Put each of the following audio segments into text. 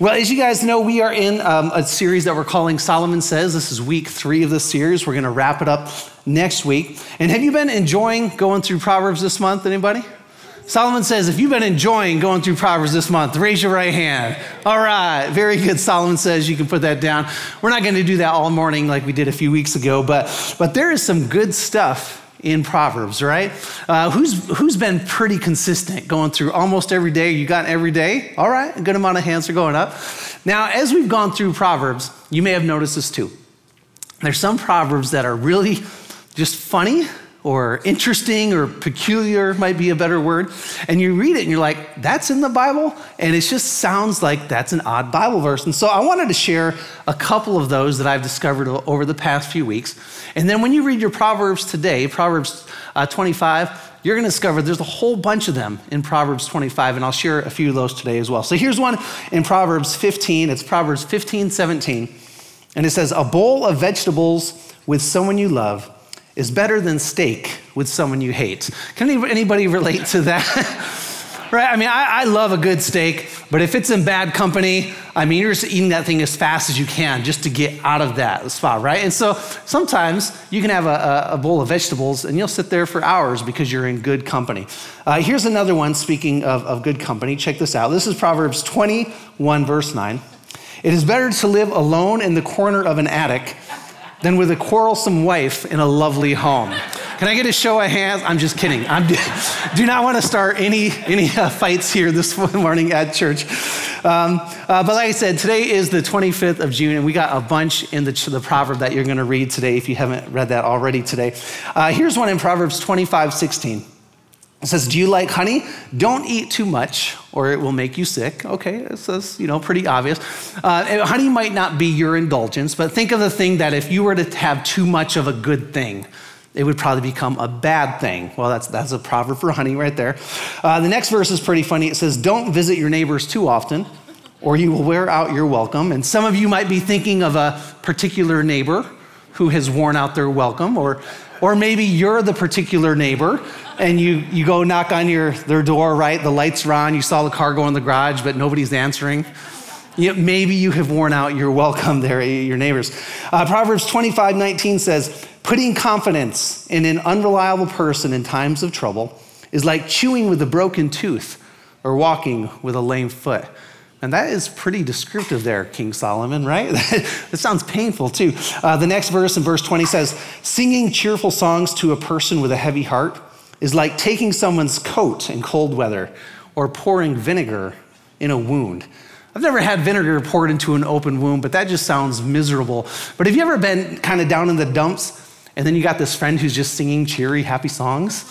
Well, as you guys know, we are in um, a series that we're calling Solomon Says. This is week three of the series. We're going to wrap it up next week. And have you been enjoying going through Proverbs this month? Anybody? Solomon says, if you've been enjoying going through Proverbs this month, raise your right hand. All right, very good. Solomon says you can put that down. We're not going to do that all morning like we did a few weeks ago, but, but there is some good stuff in Proverbs, right? Uh, who's, who's been pretty consistent going through almost every day? You got every day? All right, a good amount of hands are going up. Now, as we've gone through Proverbs, you may have noticed this too. There's some Proverbs that are really just funny or interesting or peculiar might be a better word. And you read it and you're like, that's in the Bible? And it just sounds like that's an odd Bible verse. And so I wanted to share a couple of those that I've discovered over the past few weeks. And then when you read your Proverbs today, Proverbs uh, 25, you're going to discover there's a whole bunch of them in Proverbs 25, and I'll share a few of those today as well. So here's one in Proverbs 15. It's Proverbs 15, 17. And it says, A bowl of vegetables with someone you love is better than steak with someone you hate. Can anybody relate to that? right? I mean, I, I, love a good steak, but if it's in bad company, I mean, you're just eating that thing as fast as you can just to get out of that spot, right? And so sometimes you can have a, a bowl of vegetables and you'll sit there for hours because you're in good company. Uh, here's another one, speaking of, of good company. Check this out. This is Proverbs 21, verse 9. It is better to live alone in the corner of an attic than with a quarrelsome wife in a lovely home. Can I get a show of hands? I'm just kidding. I do not want to start any, any uh, fights here this morning at church. Um, uh, but like I said, today is the 25th of June, and we got a bunch in the, the proverb that you're going to read today if you haven't read that already today. Uh, here's one in Proverbs 25 16. It says, Do you like honey? Don't eat too much or it will make you sick. Okay, it says, you know, pretty obvious. Uh, honey might not be your indulgence, but think of the thing that if you were to have too much of a good thing, it would probably become a bad thing. Well, that's, that's a proverb for honey right there. Uh, the next verse is pretty funny. It says, Don't visit your neighbors too often, or you will wear out your welcome. And some of you might be thinking of a particular neighbor who has worn out their welcome, or, or maybe you're the particular neighbor and you, you go knock on your, their door, right? The lights are on, you saw the car go in the garage, but nobody's answering. You know, maybe you have worn out your welcome there, your neighbors. Uh, Proverbs 25 19 says, Putting confidence in an unreliable person in times of trouble is like chewing with a broken tooth or walking with a lame foot. And that is pretty descriptive there, King Solomon, right? that sounds painful too. Uh, the next verse in verse 20 says, Singing cheerful songs to a person with a heavy heart is like taking someone's coat in cold weather or pouring vinegar in a wound. I've never had vinegar poured into an open wound, but that just sounds miserable. But have you ever been kind of down in the dumps and then you got this friend who's just singing cheery, happy songs?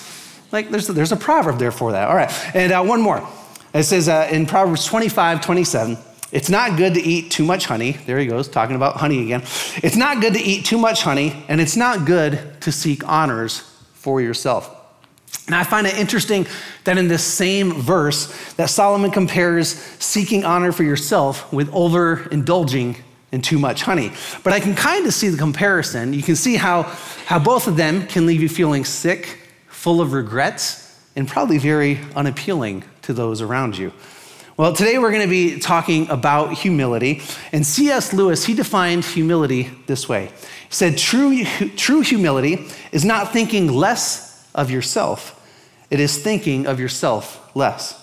Like there's, there's a proverb there for that. All right, and uh, one more. It says uh, in Proverbs 25, 27, it's not good to eat too much honey. There he goes, talking about honey again. It's not good to eat too much honey, and it's not good to seek honors for yourself. And I find it interesting that in this same verse that Solomon compares seeking honor for yourself with overindulging in too much honey. But I can kind of see the comparison. You can see how, how both of them can leave you feeling sick, full of regrets, and probably very unappealing to those around you. Well, today we're going to be talking about humility. And C.S. Lewis, he defined humility this way. He said, True, true humility is not thinking less of yourself, it is thinking of yourself less.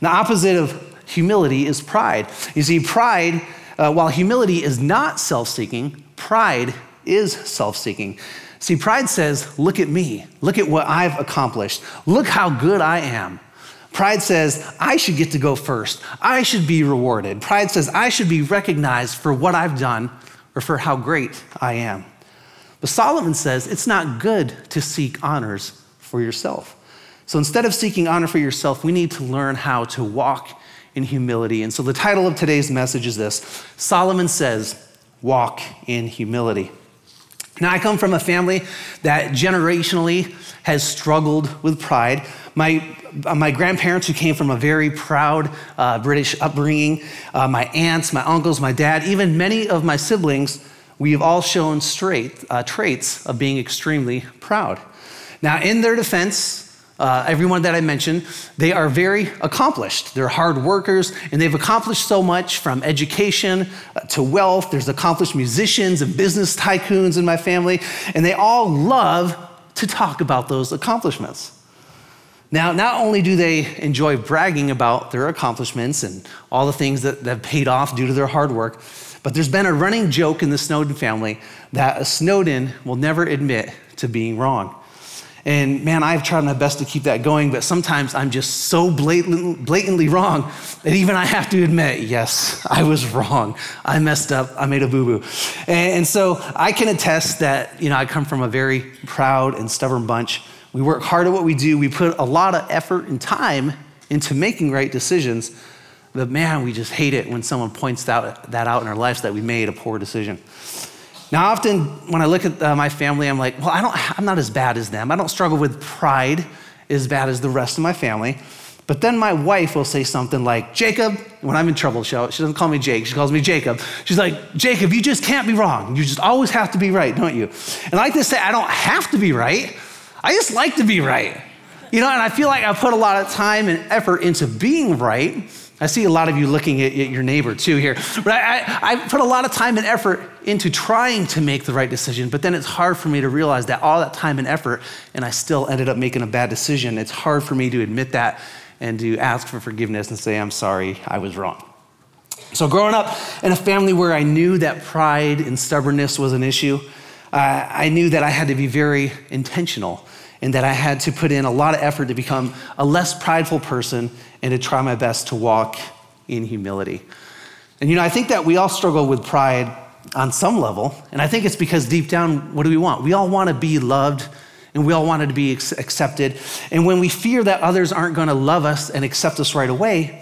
The opposite of humility is pride. You see, pride, uh, while humility is not self seeking, pride is self seeking. See, pride says, Look at me. Look at what I've accomplished. Look how good I am. Pride says, I should get to go first. I should be rewarded. Pride says, I should be recognized for what I've done or for how great I am. But Solomon says, it's not good to seek honors for yourself. So instead of seeking honor for yourself, we need to learn how to walk in humility. And so the title of today's message is this Solomon says, Walk in humility. Now, I come from a family that generationally has struggled with pride. My, uh, my grandparents, who came from a very proud uh, British upbringing, uh, my aunts, my uncles, my dad, even many of my siblings, we have all shown straight, uh, traits of being extremely proud. Now, in their defense, uh, everyone that I mentioned, they are very accomplished. They're hard workers, and they've accomplished so much from education uh, to wealth. There's accomplished musicians and business tycoons in my family, and they all love to talk about those accomplishments. Now, not only do they enjoy bragging about their accomplishments and all the things that, have paid off due to their hard work, but there's been a running joke in the Snowden family that a Snowden will never admit to being wrong. And man, I've tried my best to keep that going, but sometimes I'm just so blatant, blatantly wrong that even I have to admit, yes, I was wrong. I messed up. I made a boo boo. And, so I can attest that, you know, I come from a very proud and stubborn bunch. We work hard at what we do, we put a lot of effort and time into making right decisions. But man, we just hate it when someone points that, that out in our lives that we made a poor decision. Now, often when I look at uh, my family, I'm like, well, I don't, I'm not as bad as them. I don't struggle with pride as bad as the rest of my family. But then my wife will say something like, Jacob, when I'm in trouble, she doesn't call me Jake, she calls me Jacob. She's like, Jacob, you just can't be wrong. You just always have to be right, don't you? And I like to say, I don't have to be right. I just like to be right. You know, and I feel like I put a lot of time and effort into being right. I see a lot of you looking at, your neighbor too here. But I, I, put a lot of time and effort into trying to make the right decision, but then it's hard for me to realize that all that time and effort, and I still ended up making a bad decision. It's hard for me to admit that and to ask for forgiveness and say, I'm sorry, I was wrong. So, growing up in a family where I knew that pride and stubbornness was an issue, uh, I knew that I had to be very intentional and that I had to put in a lot of effort to become a less prideful person and to try my best to walk in humility. And you know, I think that we all struggle with pride on some level, and I think it's because deep down, what do we want? We all want to be loved and we all want to be accepted. And when we fear that others aren't going to love us and accept us right away,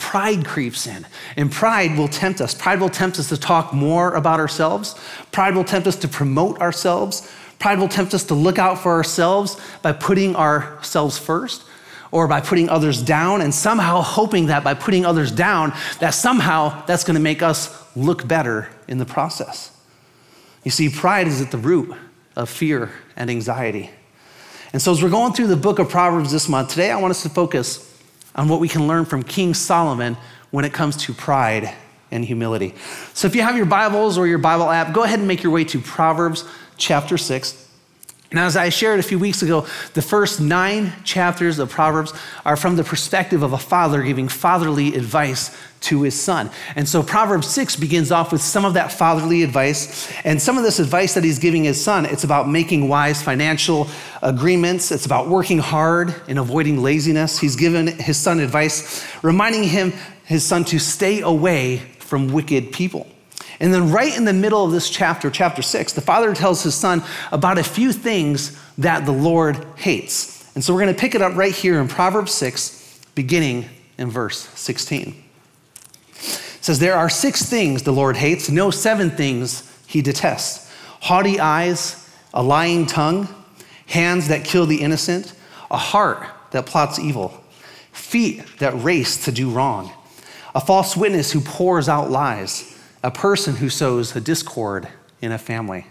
pride creeps in. And pride will tempt us. Pride will tempt us to talk more about ourselves. Pride will tempt us to promote ourselves. Pride will tempt us to look out for ourselves by putting ourselves first or by putting others down and somehow hoping that by putting others down that somehow that's going to make us look better in the process. You see pride is at the root of fear and anxiety. And so as we're going through the book of Proverbs this month, today I want us to focus on what we can learn from King Solomon when it comes to pride and humility. So if you have your Bibles or your Bible app, go ahead and make your way to Proverbs chapter 6. Now, as I shared a few weeks ago, the first nine chapters of Proverbs are from the perspective of a father giving fatherly advice to his son. And so Proverbs 6 begins off with some of that fatherly advice. And some of this advice that he's giving his son, it's about making wise financial agreements, it's about working hard and avoiding laziness. He's given his son advice, reminding him, his son, to stay away from wicked people. And then, right in the middle of this chapter, chapter six, the father tells his son about a few things that the Lord hates. And so, we're going to pick it up right here in Proverbs 6, beginning in verse 16. It says, There are six things the Lord hates, no seven things he detests haughty eyes, a lying tongue, hands that kill the innocent, a heart that plots evil, feet that race to do wrong, a false witness who pours out lies a person who sows a discord in a family.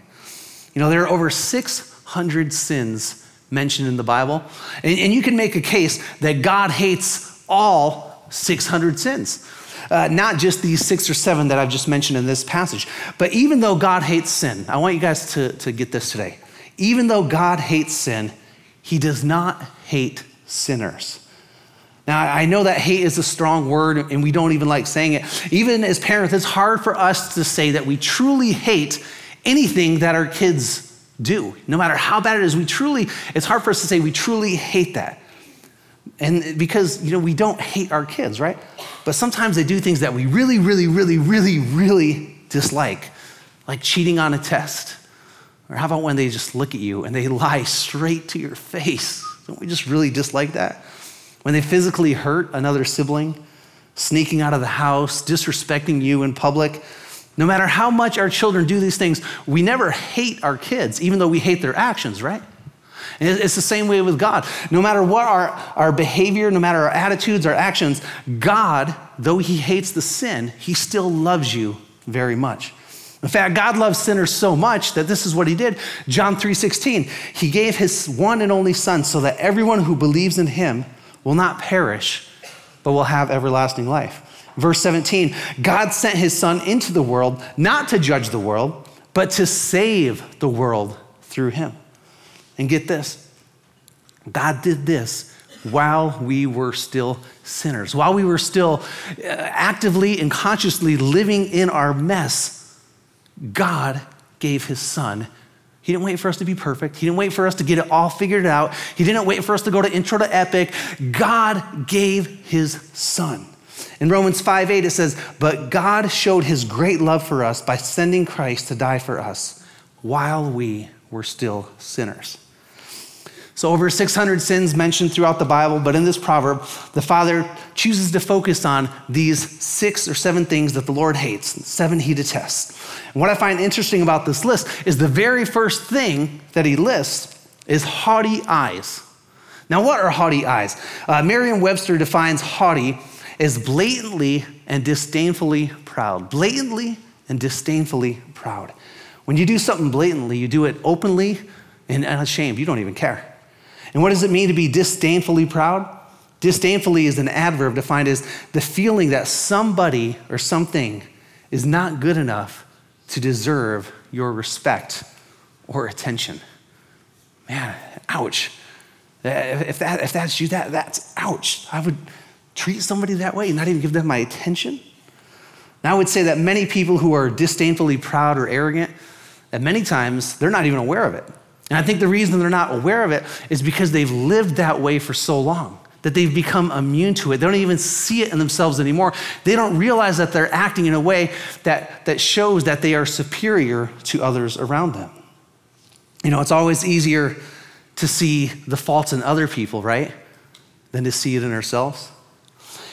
You know, there are over 600 sins mentioned in the Bible, and, and you can make a case that God hates all 600 sins. Uh, not just these six or seven that I've just mentioned in this passage. But even though God hates sin, I want you guys to, to get this today. Even though God hates sin, he does not hate sinners. Now, I know that hate is a strong word and we don't even like saying it. Even as parents, it's hard for us to say that we truly hate anything that our kids do. No matter how bad it is, we truly, it's hard for us to say we truly hate that. And because, you know, we don't hate our kids, right? But sometimes they do things that we really, really, really, really, really dislike, like cheating on a test. Or how about when they just look at you and they lie straight to your face? Don't we just really dislike that? When they physically hurt another sibling, sneaking out of the house, disrespecting you in public. No matter how much our children do these things, we never hate our kids, even though we hate their actions, right? And it's the same way with God. No matter what our, our behavior, no matter our attitudes, our actions, God, though He hates the sin, He still loves you very much. In fact, God loves sinners so much that this is what he did. John 3:16. He gave his one and only son so that everyone who believes in him will not perish, but will have everlasting life. Verse 17, God sent his son into the world not to judge the world, but to save the world through him. And get this. God did this while we were still sinners, while we were still uh, actively and consciously living in our mess God gave his son. He didn't wait for us to be perfect. He didn't wait for us to get it all figured out. He didn't wait for us to go to intro to epic. God gave his son. In Romans 5 8, it says, But God showed his great love for us by sending Christ to die for us while we were still sinners. So, over 600 sins mentioned throughout the Bible, but in this proverb, the Father chooses to focus on these six or seven things that the Lord hates, seven he detests. And what I find interesting about this list is the very first thing that he lists is haughty eyes. Now, what are haughty eyes? Uh, Merriam Webster defines haughty as blatantly and disdainfully proud. Blatantly and disdainfully proud. When you do something blatantly, you do it openly and unashamed. You don't even care. And what does it mean to be disdainfully proud? Disdainfully is an adverb defined as the feeling that somebody or something is not good enough to deserve your respect or attention. Man, ouch. If, that, if that's you, that, that's ouch. I would treat somebody that way and not even give them my attention. Now, I would say that many people who are disdainfully proud or arrogant, that many times they're not even aware of it. And I think the reason they're not aware of it is because they've lived that way for so long that they've become immune to it. They don't even see it in themselves anymore. They don't realize that they're acting in a way that, that shows that they are superior to others around them. You know, it's always easier to see the faults in other people, right, than to see it in ourselves.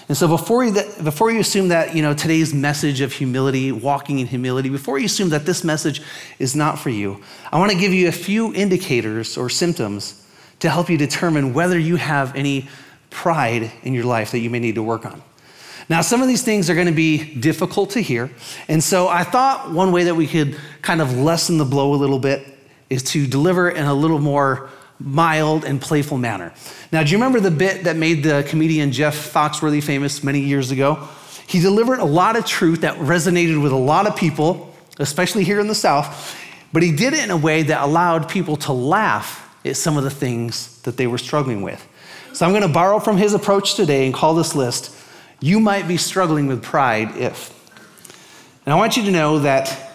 And so before you, before you assume that, you know, today's message of humility, walking in humility, before you assume that this message is not for you, I want to give you a few indicators or symptoms to help you determine whether you have any pride in your life that you may need to work on. Now, some of these things are going to be difficult to hear. And so I thought one way that we could kind of lessen the blow a little bit is to deliver in a little more mild and playful manner. Now, do you remember the bit that made the comedian Jeff Foxworthy famous many years ago? He delivered a lot of truth that resonated with a lot of people, especially here in the South, but he did it in a way that allowed people to laugh at some of the things that they were struggling with. So I'm going to borrow from his approach today and call this list You Might Be Struggling with Pride If. And I want you to know that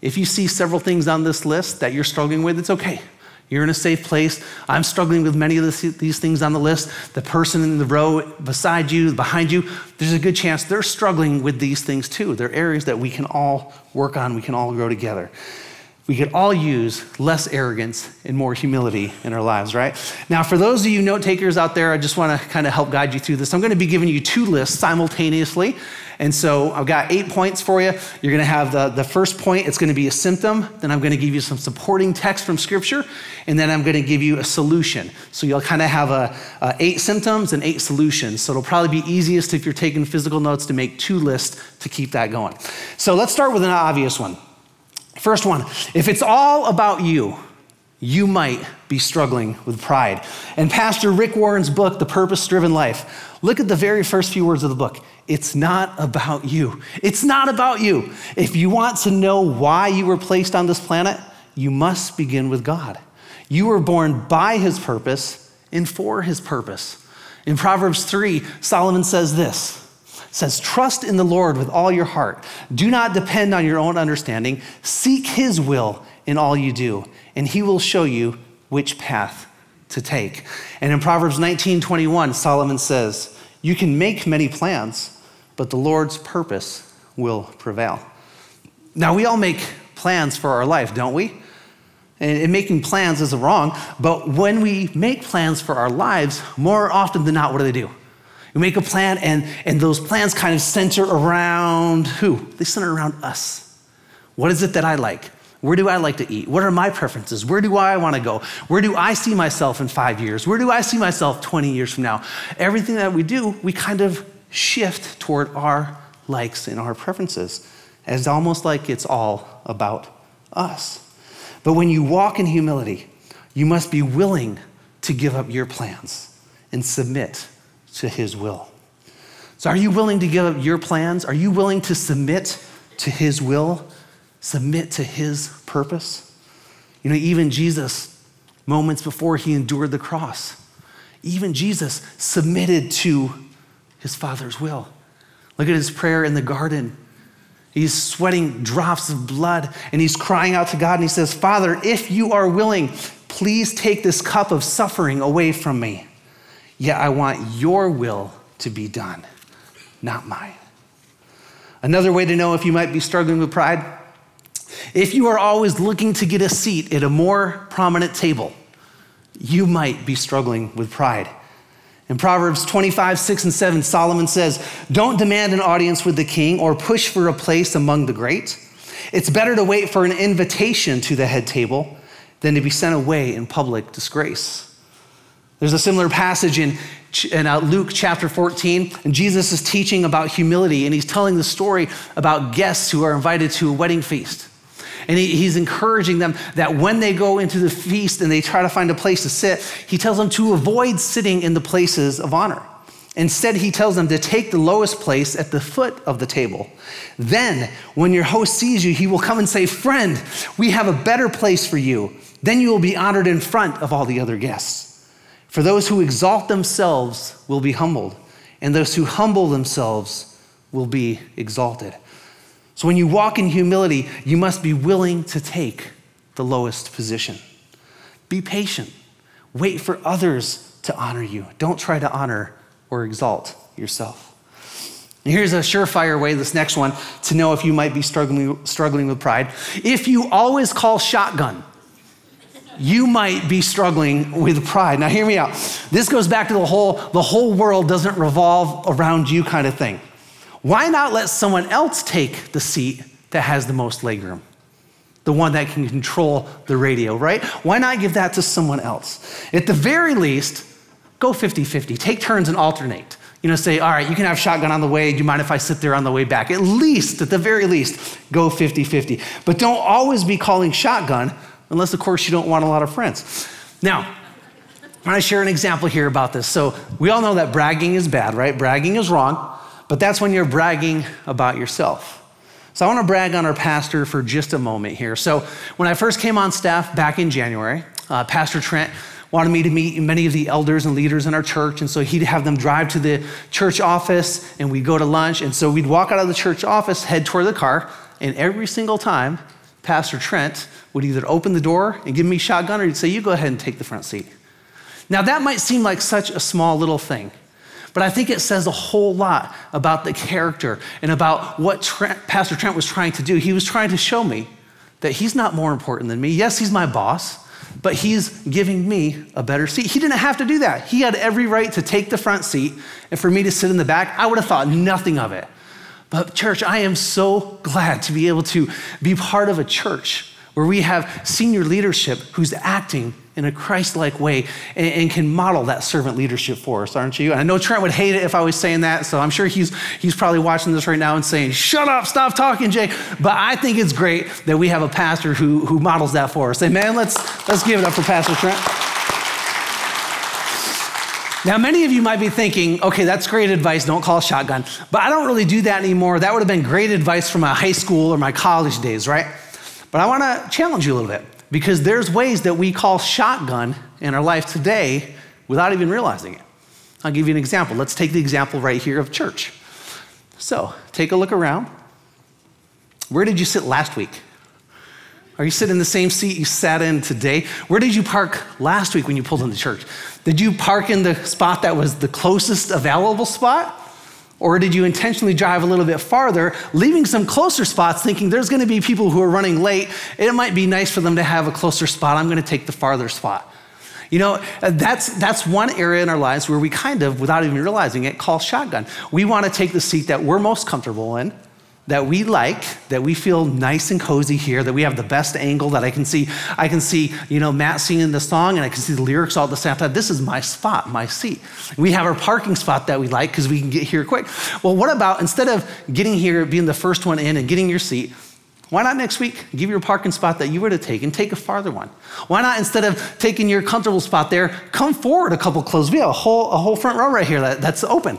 if you see several things on this list that you're struggling with, it's okay. You're in a safe place. I'm struggling with many of this, these things on the list. The person in the row beside you, behind you, there's a good chance they're struggling with these things too. They're areas that we can all work on, we can all grow together. We could all use less arrogance and more humility in our lives, right? Now, for those of you note takers out there, I just want to kind of help guide you through this. I'm going to be giving you two lists simultaneously. And so I've got eight points for you. You're going to have the, the first point, it's going to be a symptom. Then I'm going to give you some supporting text from Scripture. And then I'm going to give you a solution. So you'll kind of have a, a eight symptoms and eight solutions. So it'll probably be easiest if you're taking physical notes to make two lists to keep that going. So let's start with an obvious one. First one if it's all about you, you might be struggling with pride. And Pastor Rick Warren's book, The Purpose Driven Life, look at the very first few words of the book. It's not about you. It's not about you. If you want to know why you were placed on this planet, you must begin with God. You were born by his purpose and for his purpose. In Proverbs 3, Solomon says this says, Trust in the Lord with all your heart. Do not depend on your own understanding. Seek his will in all you do, and he will show you which path to take. And in Proverbs 19 21, Solomon says, You can make many plans but the Lord's purpose will prevail. Now, we all make plans for our life, don't we? And making plans isn't wrong, but when we make plans for our lives, more often than not, what do they do? We make a plan, and, and those plans kind of center around who? They center around us. What is it that I like? Where do I like to eat? What are my preferences? Where do I want to go? Where do I see myself in five years? Where do I see myself 20 years from now? Everything that we do, we kind of shift toward our likes and our preferences. It's almost like it's all about us. But when you walk in humility, you must be willing to give up your plans and submit to His will. So, are you willing to give up your plans? Are you willing to submit to His will? Submit to His purpose? You know, even Jesus, moments before He endured the cross, even Jesus submitted to His Father's will. Look at His prayer in the garden. He's sweating drops of blood and he's crying out to God and he says, Father, if you are willing, please take this cup of suffering away from me. Yet I want your will to be done, not mine. Another way to know if you might be struggling with pride if you are always looking to get a seat at a more prominent table, you might be struggling with pride. In Proverbs 25, 6 and 7, Solomon says, Don't demand an audience with the king or push for a place among the great. It's better to wait for an invitation to the head table than to be sent away in public disgrace. There's a similar passage in, in uh, Luke chapter 14, and Jesus is teaching about humility, and he's telling the story about guests who are invited to a wedding feast. And he, he's encouraging them that when they go into the feast and they try to find a place to sit, he tells them to avoid sitting in the places of honor. Instead, he tells them to take the lowest place at the foot of the table. Then, when your host sees you, he will come and say, Friend, we have a better place for you. Then you will be honored in front of all the other guests. For those who exalt themselves will be humbled, and those who humble themselves will be exalted. So when you walk in humility, you must be willing to take the lowest position. Be patient. Wait for others to honor you. Don't try to honor or exalt yourself. And here's a surefire way, this next one, to know if you might be struggling, struggling with pride. If you always call shotgun, you might be struggling with pride. Now, hear me out. This goes back to the whole the whole world doesn't revolve around you kind of thing. Why not let someone else take the seat that has the most legroom? The one that can control the radio, right? Why not give that to someone else? At the very least, go 50 50. Take turns and alternate. You know, say, all right, you can have shotgun on the way. Do you mind if I sit there on the way back? At least, at the very least, go 50 50. But don't always be calling shotgun unless, of course, you don't want a lot of friends. Now, I want to share an example here about this. So, we all know that bragging is bad, right? Bragging is wrong but that's when you're bragging about yourself. So I want to brag on our pastor for just a moment here. So when I first came on staff back in January, uh, Pastor Trent wanted me to meet many of the elders and leaders in our church. And so he'd have them drive to the church office and we'd go to lunch. And so we'd walk out of the church office, head toward the car. And every single time, Pastor Trent would either open the door and give me shotgun or he'd say, You go ahead and take the front seat. Now, that might seem like such a small little thing. But I think it says a whole lot about the character and about what Trent, Pastor Trent was trying to do. He was trying to show me that he's not more important than me. Yes, he's my boss, but he's giving me a better seat. He didn't have to do that. He had every right to take the front seat, and for me to sit in the back, I would have thought nothing of it. But, church, I am so glad to be able to be part of a church where we have senior leadership who's acting in a Christ like way and, and, can model that servant leadership for us, aren't you? And I know Trent would hate it if I was saying that, so I'm sure he's, he's probably watching this right now and saying, Shut up, stop talking, Jay. But I think it's great that we have a pastor who, who models that for us. Amen. Let's, let's give it up for Pastor Trent. Now, many of you might be thinking, okay, that's great advice, don't call shotgun. But I don't really do that anymore. That would have been great advice from my high school or my college days, right? But I want to challenge you a little bit because there's ways that we call shotgun in our life today without even realizing it. I'll give you an example. Let's take the example right here of church. So, take a look around. Where did you sit last week? Are you sitting in the same seat you sat in today? Where did you park last week when you pulled into church? Did you park in the spot that was the closest available spot? Or did you intentionally drive a little bit farther, leaving some closer spots, thinking there's to be people who are running late? It might be nice for them to have a closer spot. I'm to take the farther spot. You know, that's, that's one area in our lives where we kind of, without even realizing it, call shotgun. We want to take the seat that we're most comfortable in, that we like, that we feel nice and cozy here, that we have the best angle, that I can see, I can see, you know, Matt singing the song and I can see the lyrics all at the same time. This is my spot, my seat. We have our parking spot that we like because we can get here quick. Well, what about instead of getting here, being the first one in and getting your seat, why not next week give your parking spot that you would have taken, take a farther one? Why not instead of taking your comfortable spot there, come forward a couple close? We have a whole, a whole front row right here that, that's open.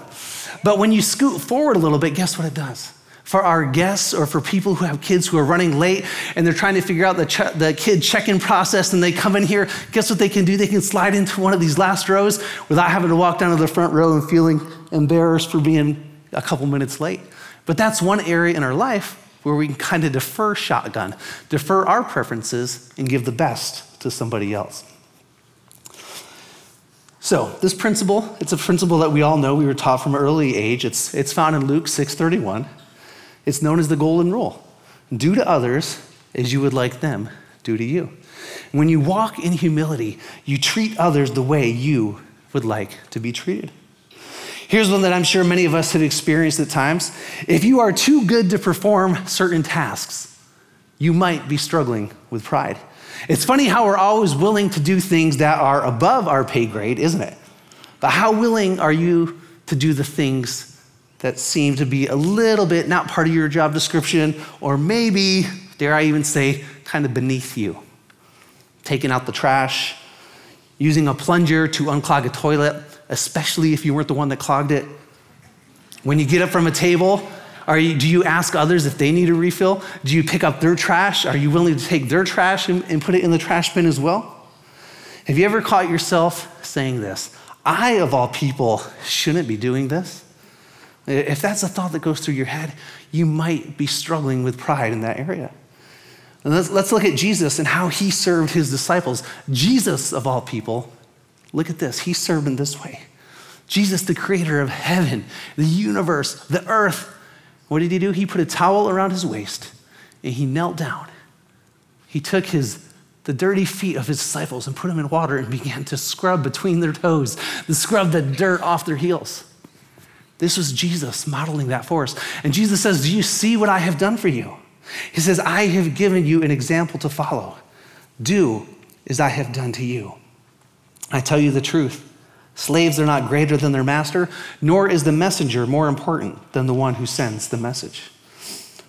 But when you scoot forward a little bit, guess what it does? For our guests or for people who have kids who are running late and they're trying to figure out the, the kid check in process and they come in here, guess what they can do? They can slide into one of these last rows without having to walk down to the front row and feeling embarrassed for being a couple minutes late. But that's one area in our life where we can kind of defer shotgun, defer our preferences, and give the best to somebody else. So, this principle, it's a principle that we all know, we were taught from an early age. It's, it's found in Luke 6:31. It's known as the golden rule. Do to others as you would like them do to you. When you walk in humility, you treat others the way you would like to be treated. Here's one that I'm sure many of us have experienced at times. If you are too good to perform certain tasks, you might be struggling with pride. It's funny how we're always willing to do things that are above our pay grade, isn't it? But how willing are you to do the things that seem to be a little bit not part of your job description, or maybe, dare I even say, kind of beneath you? Taking out the trash, using a plunger to unclog a toilet, especially if you weren't the one that clogged it. When you get up from a table, are you, do you ask others if they need a refill? Do you pick up their trash? Are you willing to take their trash and, and put it in the trash bin as well? Have you ever caught yourself saying this? I, of all people, shouldn't be doing this? If that's a thought that goes through your head, you might be struggling with pride in that area. Let's, let's look at Jesus and how he served his disciples. Jesus, of all people, Look at this. He served in this way. Jesus, the creator of heaven, the universe, the earth. What did he do? He put a towel around his waist and he knelt down. He took his the dirty feet of his disciples and put them in water and began to scrub between their toes, to scrub the dirt off their heels. This was Jesus modeling that for us. And Jesus says, Do you see what I have done for you? He says, I have given you an example to follow. Do as I have done to you. I tell you the truth. Slaves are not greater than their master, nor is the messenger more important than the one who sends the message.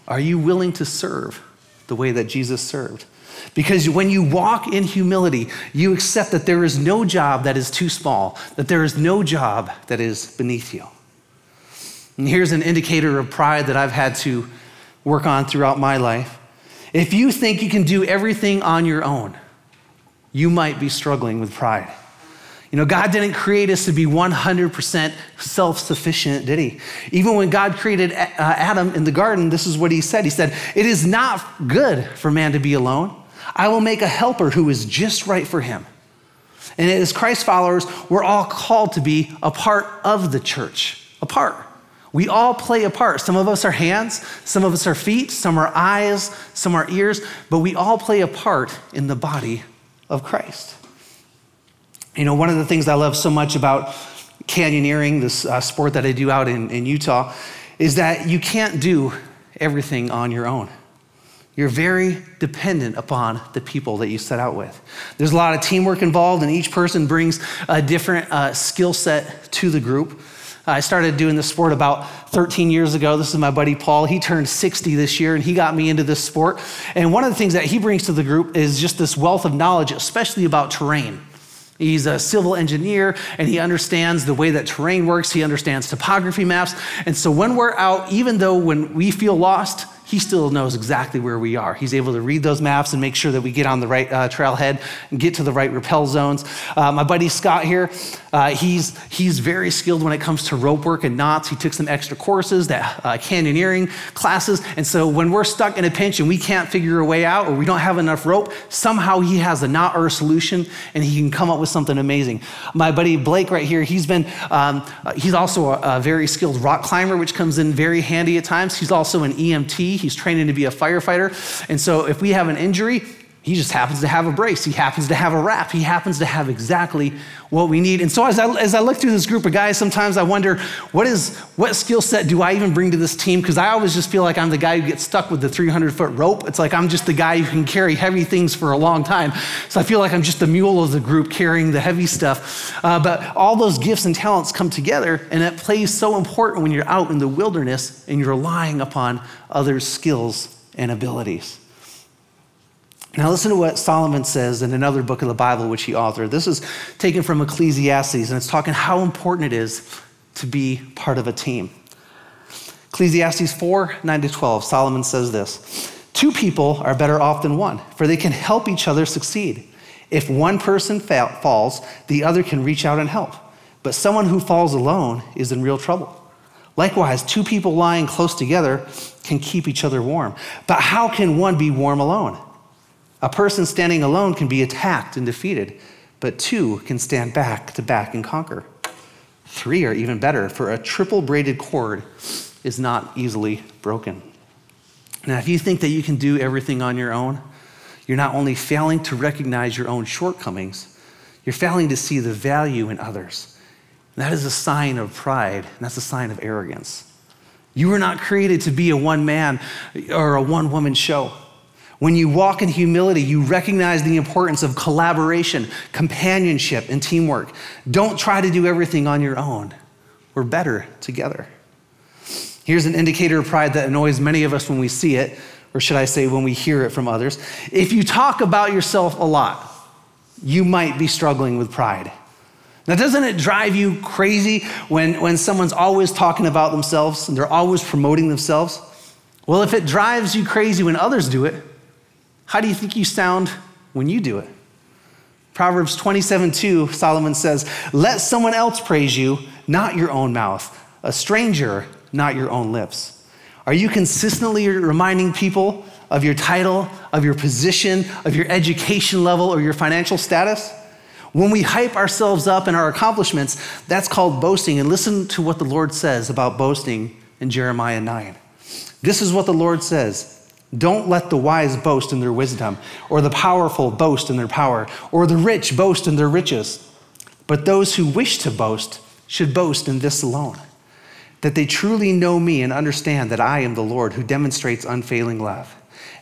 Are you willing to serve the way that Jesus served? Because when you walk in humility, you accept that there is no job that is too small, that there is no job that is beneath you. And here's an indicator of pride that I've had to work on throughout my life. If you think you can do everything on your own, you might be struggling with pride. You know, God didn't create us to be 100% self sufficient, did He? Even when God created uh, Adam in the garden, this is what He said He said, It is not good for man to be alone. I will make a helper who is just right for him. And as Christ followers, we're all called to be a part of the church, a part. We all play a part. Some of us are hands, some of us are feet, some are eyes, some are ears, but we all play a part in the body of Christ. You know, one of the things I love so much about canyoneering, this uh, sport that I do out in, in Utah, is that you can't do everything on your own. You're very dependent upon the people that you set out with. There's a lot of teamwork involved, and each person brings a different uh, skill set to the group. I started doing this sport about 13 years ago. This is my buddy Paul. He turned 60 this year, and he got me into this sport. And one of the things that he brings to the group is just this wealth of knowledge, especially about terrain. He's a civil engineer and he understands the way that terrain works. He understands topography maps. And so when we're out, even though when we feel lost, he still knows exactly where we are. He's able to read those maps and make sure that we get on the right uh, trailhead and get to the right rappel zones. Uh, my buddy Scott here, uh, he's, he's very skilled when it comes to rope work and knots. He took some extra courses, that uh, canyoneering classes. And so when we're stuck in a pinch and we can't figure a way out or we don't have enough rope, somehow he has a knot or a solution and he can come up with something amazing. My buddy Blake right here, he's been, um, he's also a, a very skilled rock climber, which comes in very handy at times. He's also an EMT. He's training to be a firefighter. And so if we have an injury, He just happens to have a brace. He happens to have a wrap. He happens to have exactly what we need. And so as I, as I look through this group of guys, sometimes I wonder, what is what skill set do I even bring to this team? Because I always just feel like I'm the guy who gets stuck with the 300 foot rope. It's like I'm just the guy who can carry heavy things for a long time. So I feel like I'm just the mule of the group carrying the heavy stuff. Uh, but all those gifts and talents come together, and it plays so important when you're out in the wilderness and you're relying upon others' skills and abilities. Now, listen to what Solomon says in another book of the Bible, which he authored. This is taken from Ecclesiastes, and it's talking how important it is to be part of a team. Ecclesiastes 4 9 to 12, Solomon says this Two people are better off than one, for they can help each other succeed. If one person fa- falls, the other can reach out and help. But someone who falls alone is in real trouble. Likewise, two people lying close together can keep each other warm. But how can one be warm alone? A person standing alone can be attacked and defeated, but two can stand back to back and conquer. Three are even better, for a triple braided cord is not easily broken. Now, if you think that you can do everything on your own, you're not only failing to recognize your own shortcomings, you're failing to see the value in others. And that is a sign of pride, and that's a sign of arrogance. You were not created to be a one man or a one woman show. When you walk in humility, you recognize the importance of collaboration, companionship, and teamwork. Don't try to do everything on your own. We're better together. Here's an indicator of pride that annoys many of us when we see it, or should I say, when we hear it from others. If you talk about yourself a lot, you might be struggling with pride. Now, doesn't it drive you crazy when, when someone's always talking about themselves and they're always promoting themselves? Well, if it drives you crazy when others do it, how do you think you sound when you do it? Proverbs 27 2, Solomon says, Let someone else praise you, not your own mouth, a stranger, not your own lips. Are you consistently reminding people of your title, of your position, of your education level, or your financial status? When we hype ourselves up and our accomplishments, that's called boasting. And listen to what the Lord says about boasting in Jeremiah 9. This is what the Lord says don't let the wise boast in their wisdom, or the powerful boast in their power, or the rich boast in their riches. But those who wish to boast should boast in this alone that they truly know me and understand that I am the Lord who demonstrates unfailing love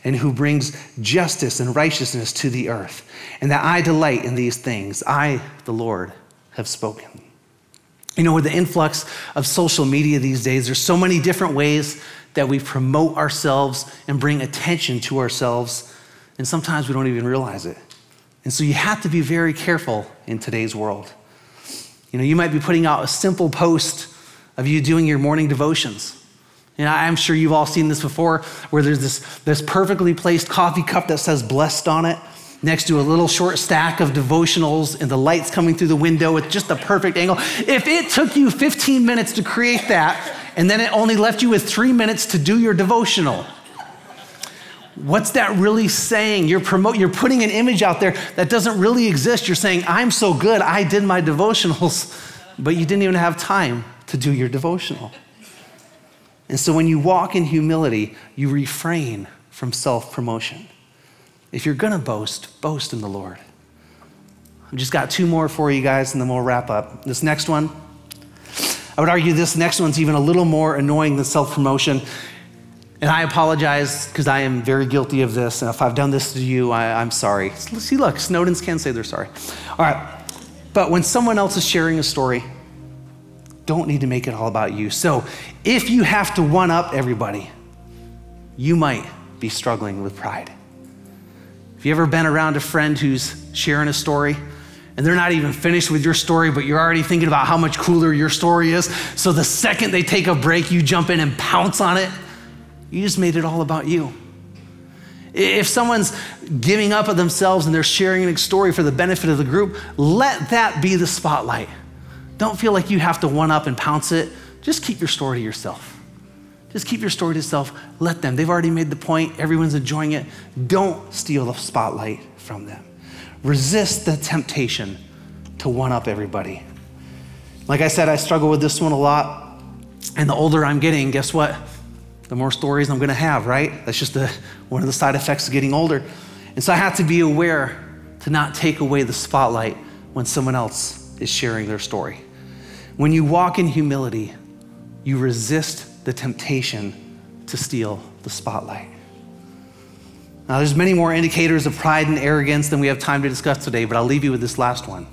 and who brings justice and righteousness to the earth, and that I delight in these things. I, the Lord, have spoken. You know, with the influx of social media these days, there's so many different ways that we promote ourselves and bring attention to ourselves, and sometimes we don't even realize it. And so you have to be very careful in today's world. You know, you might be putting out a simple post of you doing your morning devotions. And I'm sure you've all seen this before, where there's this, this perfectly placed coffee cup that says blessed on it, next to a little short stack of devotionals, and the lights coming through the window with just the perfect angle. If it took you 15 minutes to create that, and then it only left you with three minutes to do your devotional. What's that really saying? You're, promote, you're putting an image out there that doesn't really exist. You're saying, I'm so good, I did my devotionals, but you didn't even have time to do your devotional. And so when you walk in humility, you refrain from self promotion. If you're gonna boast, boast in the Lord. I've just got two more for you guys, and then we'll wrap up. This next one, I would argue this next one's even a little more annoying than self promotion. And I apologize because I am very guilty of this. And if I've done this to you, I, am sorry. See, look, Snowdens can say they're sorry. All right. But when someone else is sharing a story, don't need to make it all about you. So if you have to one up everybody, you might be struggling with pride. Have you ever been around a friend who's sharing a story and they're not even finished with your story, but you're already thinking about how much cooler your story is. So the second they take a break, you jump in and pounce on it. You just made it all about you. If someone's giving up of themselves and they're sharing a story for the benefit of the group, let that be the spotlight. Don't feel like you have to one up and pounce it. Just keep your story to yourself. Just keep your story to yourself. Let them. They've already made the point. Everyone's enjoying it. Don't steal the spotlight from them. Resist the temptation to one up everybody. Like I said, I struggle with this one a lot. And the older I'm getting, guess what? The more stories I'm going to have, right? That's just one of the side effects of getting older. And so I have to be aware to not take away the spotlight when someone else is sharing their story. When you walk in humility, you resist the temptation to steal the spotlight. Now, there's many more indicators of pride and arrogance than we have time to discuss today, but I'll leave you with this last one.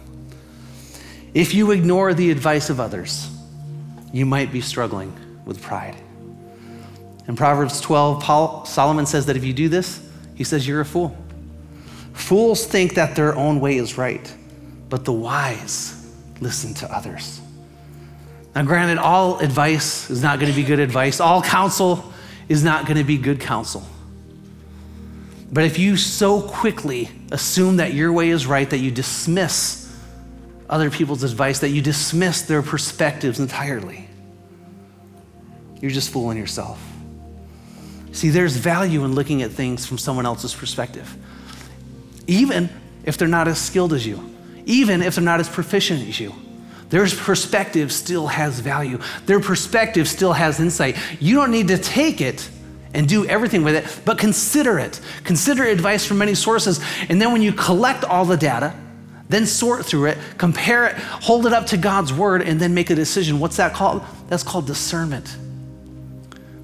If you ignore the advice of others, you might be struggling with pride. In Proverbs 12, Paul, Solomon says that if you do this, he says you're a fool. Fools think that their own way is right, but the wise listen to others. Now, granted, all advice is not going to be good advice, all counsel is not going to be good counsel. But if you so quickly assume that your way is right that you dismiss other people's advice, that you dismiss their perspectives entirely, you're just fooling yourself. See, there's value in looking at things from someone else's perspective, even if they're not as skilled as you, even if they're not as proficient as you. Their perspective still has value. Their perspective still has insight. You don't need to take it and do everything with it, but consider it. Consider advice from many sources. And then when you collect all the data, then sort through it, compare it, hold it up to God's word, and then make a decision. What's that called? That's called discernment.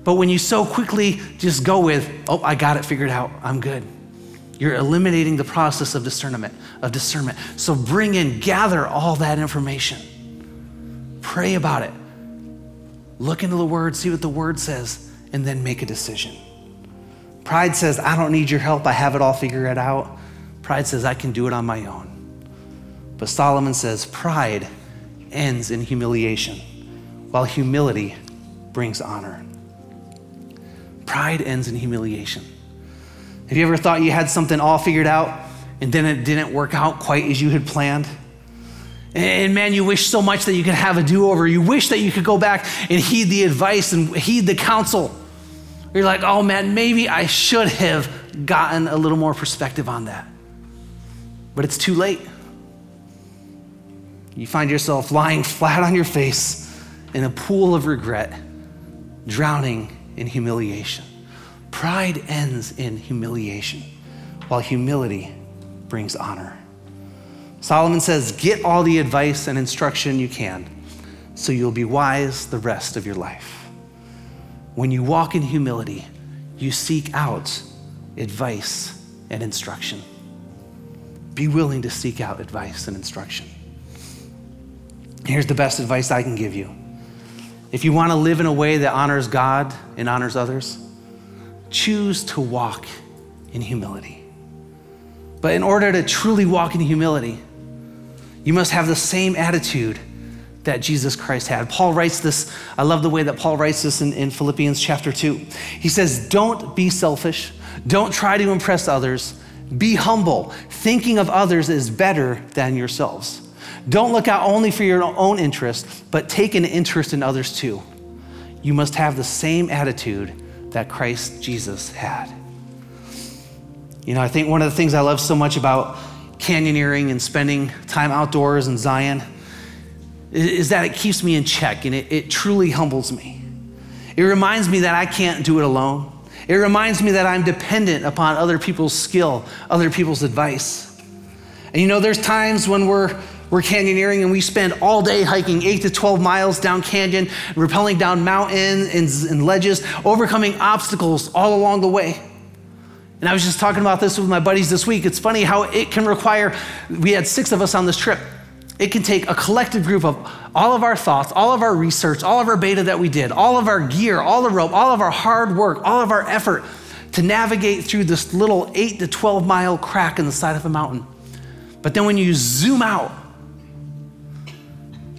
But when you so quickly just go with, oh, I got it figured out, I'm good. You're eliminating the process of discernment, of discernment. So bring in, gather all that information. Pray about it. Look into the word, see what the word says, and then make a decision. Pride says, I don't need your help, I have it all figured out. Pride says, I can do it on my own. But Solomon says, pride ends in humiliation, while humility brings honor. Pride ends in humiliation. Have you ever thought you had something all figured out and then it didn't work out quite as you had planned? And man, you wish so much that you could have a do over. You wish that you could go back and heed the advice and heed the counsel. You're like, oh man, maybe I should have gotten a little more perspective on that. But it's too late. You find yourself lying flat on your face in a pool of regret, drowning in humiliation. Pride ends in humiliation, while humility brings honor. Solomon says, Get all the advice and instruction you can, so you'll be wise the rest of your life. When you walk in humility, you seek out advice and instruction. Be willing to seek out advice and instruction. Here's the best advice I can give you if you want to live in a way that honors God and honors others, choose to walk in humility. But in order to truly walk in humility, you must have the same attitude that Jesus Christ had. Paul writes this, I love the way that Paul writes this in, in Philippians chapter 2. He says, Don't be selfish, don't try to impress others, be humble, thinking of others is better than yourselves. Don't look out only for your own interest, but take an interest in others too. You must have the same attitude that Christ Jesus had. You know, I think one of the things I love so much about canyoneering and spending time outdoors in Zion is that it keeps me in check and it, it truly humbles me. It reminds me that I can't do it alone. It reminds me that I'm dependent upon other people's skill, other people's advice. And you know, there's times when we're we're canyoneering and we spend all day hiking 8 to 12 miles down canyon, rappelling down mountains and, and ledges, overcoming obstacles all along the way. And I was just talking about this with my buddies this week. It's funny how it can require, we had six of us on this trip. It can take a collective group of all of our thoughts, all of our research, all of our beta that we did, all of our gear, all the rope, all of our hard work, all of our effort to navigate through this little 8 to 12 mile crack in the side of a mountain. But then when you zoom out,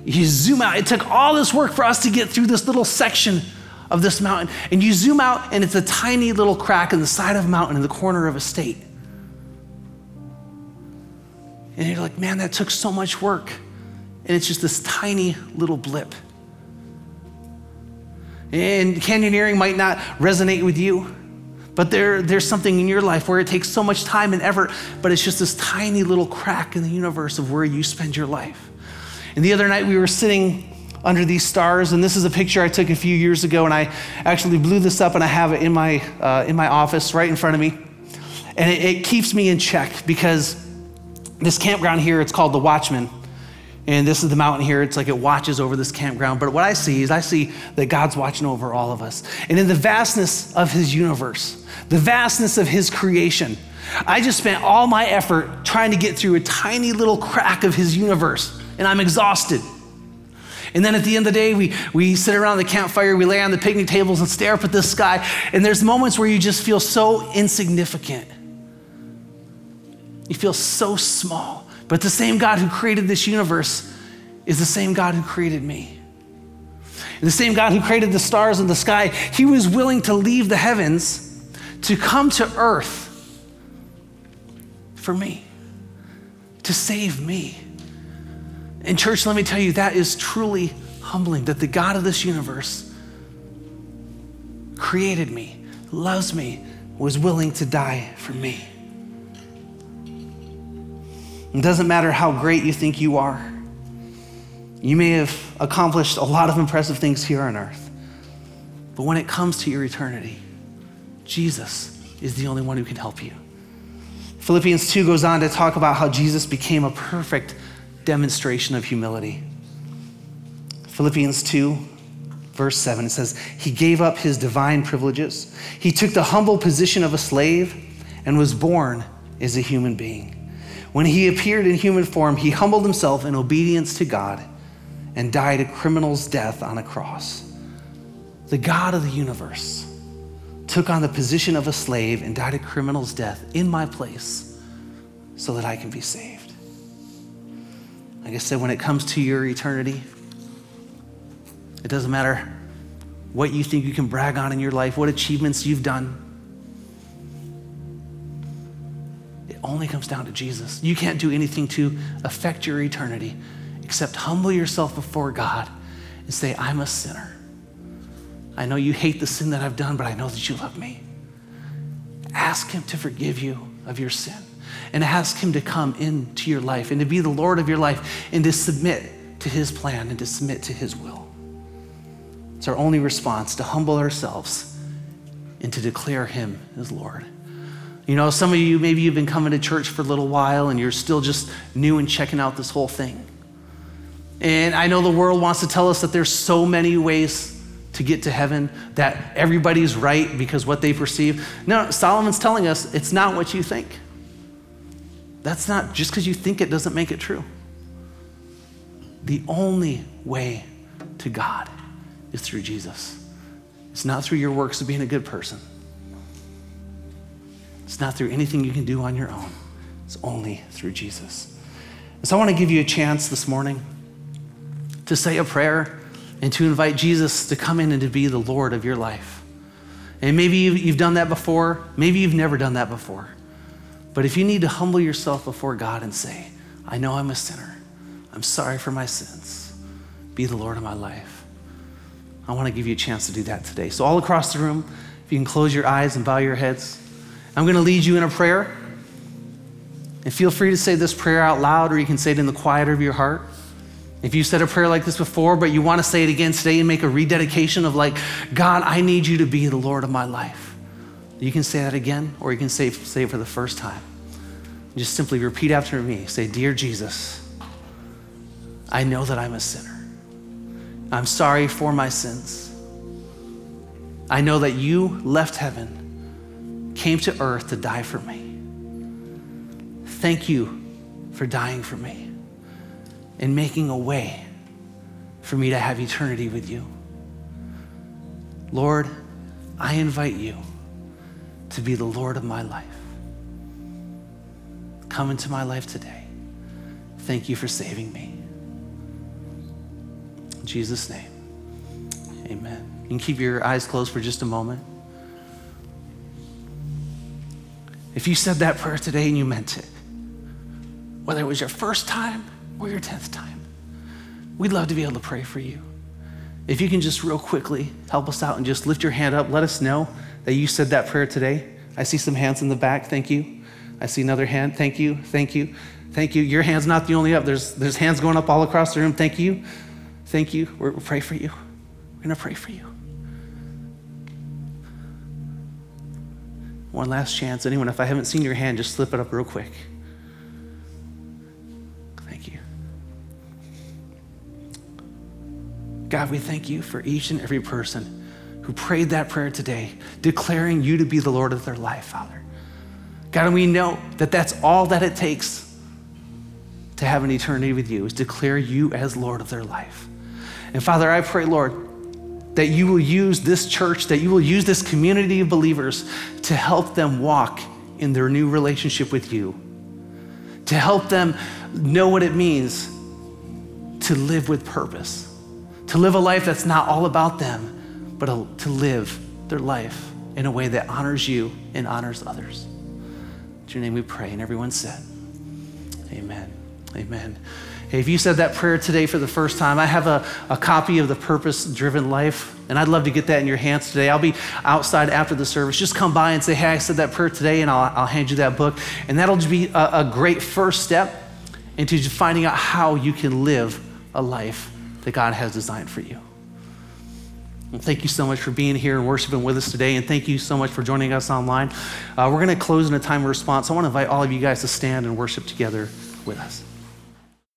you zoom out. It took all this work for us to get through this little section of this mountain. And you zoom out, and it's a tiny little crack in the side of a mountain in the corner of a state. And you're like, man, that took so much work. And it's just this tiny little blip. And canyoneering might not resonate with you, but there, there's something in your life where it takes so much time and effort, but it's just this tiny little crack in the universe of where you spend your life. And the other night we were sitting under these stars, and this is a picture I took a few years ago, and I actually blew this up and I have it in my, uh, in my office right in front of me. And it, it keeps me in check because this campground here, it's called the Watchman. And this is the mountain here. It's like it watches over this campground. But what I see is I see that God's watching over all of us. And in the vastness of his universe, the vastness of his creation, I just spent all my effort trying to get through a tiny little crack of his universe. And I'm exhausted. And then at the end of the day, we, we sit around the campfire, we lay on the picnic tables and stare up at the sky. And there's moments where you just feel so insignificant. You feel so small. But the same God who created this universe is the same God who created me. And the same God who created the stars in the sky, he was willing to leave the heavens to come to earth for me, to save me. And, church, let me tell you, that is truly humbling that the God of this universe created me, loves me, was willing to die for me. It doesn't matter how great you think you are. You may have accomplished a lot of impressive things here on earth. But when it comes to your eternity, Jesus is the only one who can help you. Philippians 2 goes on to talk about how Jesus became a perfect demonstration of humility. Philippians 2, verse 7, it says, He gave up his divine privileges. He took the humble position of a slave and was born as a human being. When he appeared in human form, he humbled himself in obedience to God and died a criminal's death on a cross. The God of the universe took on the position of a slave and died a criminal's death in my place so that I can be saved. Like I said, when it comes to your eternity, it doesn't matter what you think you can brag on in your life, what achievements you've done. Only comes down to Jesus. You can't do anything to affect your eternity except humble yourself before God and say, I'm a sinner. I know you hate the sin that I've done, but I know that you love me. Ask Him to forgive you of your sin and ask Him to come into your life and to be the Lord of your life and to submit to His plan and to submit to His will. It's our only response to humble ourselves and to declare Him as Lord. You know, some of you, maybe you've been coming to church for a little while and you're still just new and checking out this whole thing. And I know the world wants to tell us that there's so many ways to get to heaven, that everybody's right because what they perceive. No, Solomon's telling us it's not what you think. That's not just because you think it doesn't make it true. The only way to God is through Jesus. It's not through your works of being a good person. It's not through anything you can do on your own, it's only through Jesus. And so I want to give you a chance this morning to say a prayer and to invite Jesus to come in and to be the Lord of your life. And maybe you've done that before, maybe you've never done that before. But if you need to humble yourself before God and say, I know I'm a sinner, I'm sorry for my sins, be the Lord of my life. I want to give you a chance to do that today. So, all across the room, if you can close your eyes and bow your heads. I'm going to lead you in a prayer. And feel free to say this prayer out loud, or you can say it in the quiet of your heart. If you said a prayer like this before, but you want to say it again today and make a rededication of, like, God, I need you to be the Lord of my life. You can say that again, or you can say, say it for the first time. Just simply repeat after me. Say, Dear Jesus, I know that I'm a sinner. I'm sorry for my sins. I know that you left heaven came to earth to die for me. Thank you for dying for me and making a way for me to have eternity with you. Lord, I invite you to be the Lord of my life. Come into my life today. Thank you for saving me. In Jesus' name, amen. You can keep your eyes closed for just a moment. If you said that prayer today and you meant it, whether it was your first time or your 10th time, we'd love to be able to pray for you. If you can just real quickly help us out and just lift your hand up, let us know that you said that prayer today. I see some hands in the back. Thank you. I see another hand. Thank you. Thank you. Thank you. Your hand's not the only up. There's, there's hands going up all across the room. Thank you. Thank you. We're, we'll pray for you. We're going to pray for you. One last chance. Anyone, if I haven't seen your hand, just slip it up real quick. Thank you. God, we thank you for each and every person who prayed that prayer today, declaring you to be the Lord of their life, Father. God, and we know that that's all that it takes to have an eternity with you, is declare you as Lord of their life. And Father, I pray, Lord, that you will use this church, that you will use this community of believers to help them walk in their new relationship with you, to help them know what it means to live with purpose, to live a life that's not all about them, but to live their life in a way that honors you and honors others. In your name we pray, and everyone said, Amen. Amen. If you said that prayer today for the first time, I have a, a copy of the Purpose Driven Life, and I'd love to get that in your hands today. I'll be outside after the service. Just come by and say, Hey, I said that prayer today, and I'll, I'll hand you that book. And that'll be a, a great first step into finding out how you can live a life that God has designed for you. Well, thank you so much for being here and worshiping with us today, and thank you so much for joining us online. Uh, we're going to close in a time of response. I want to invite all of you guys to stand and worship together with us.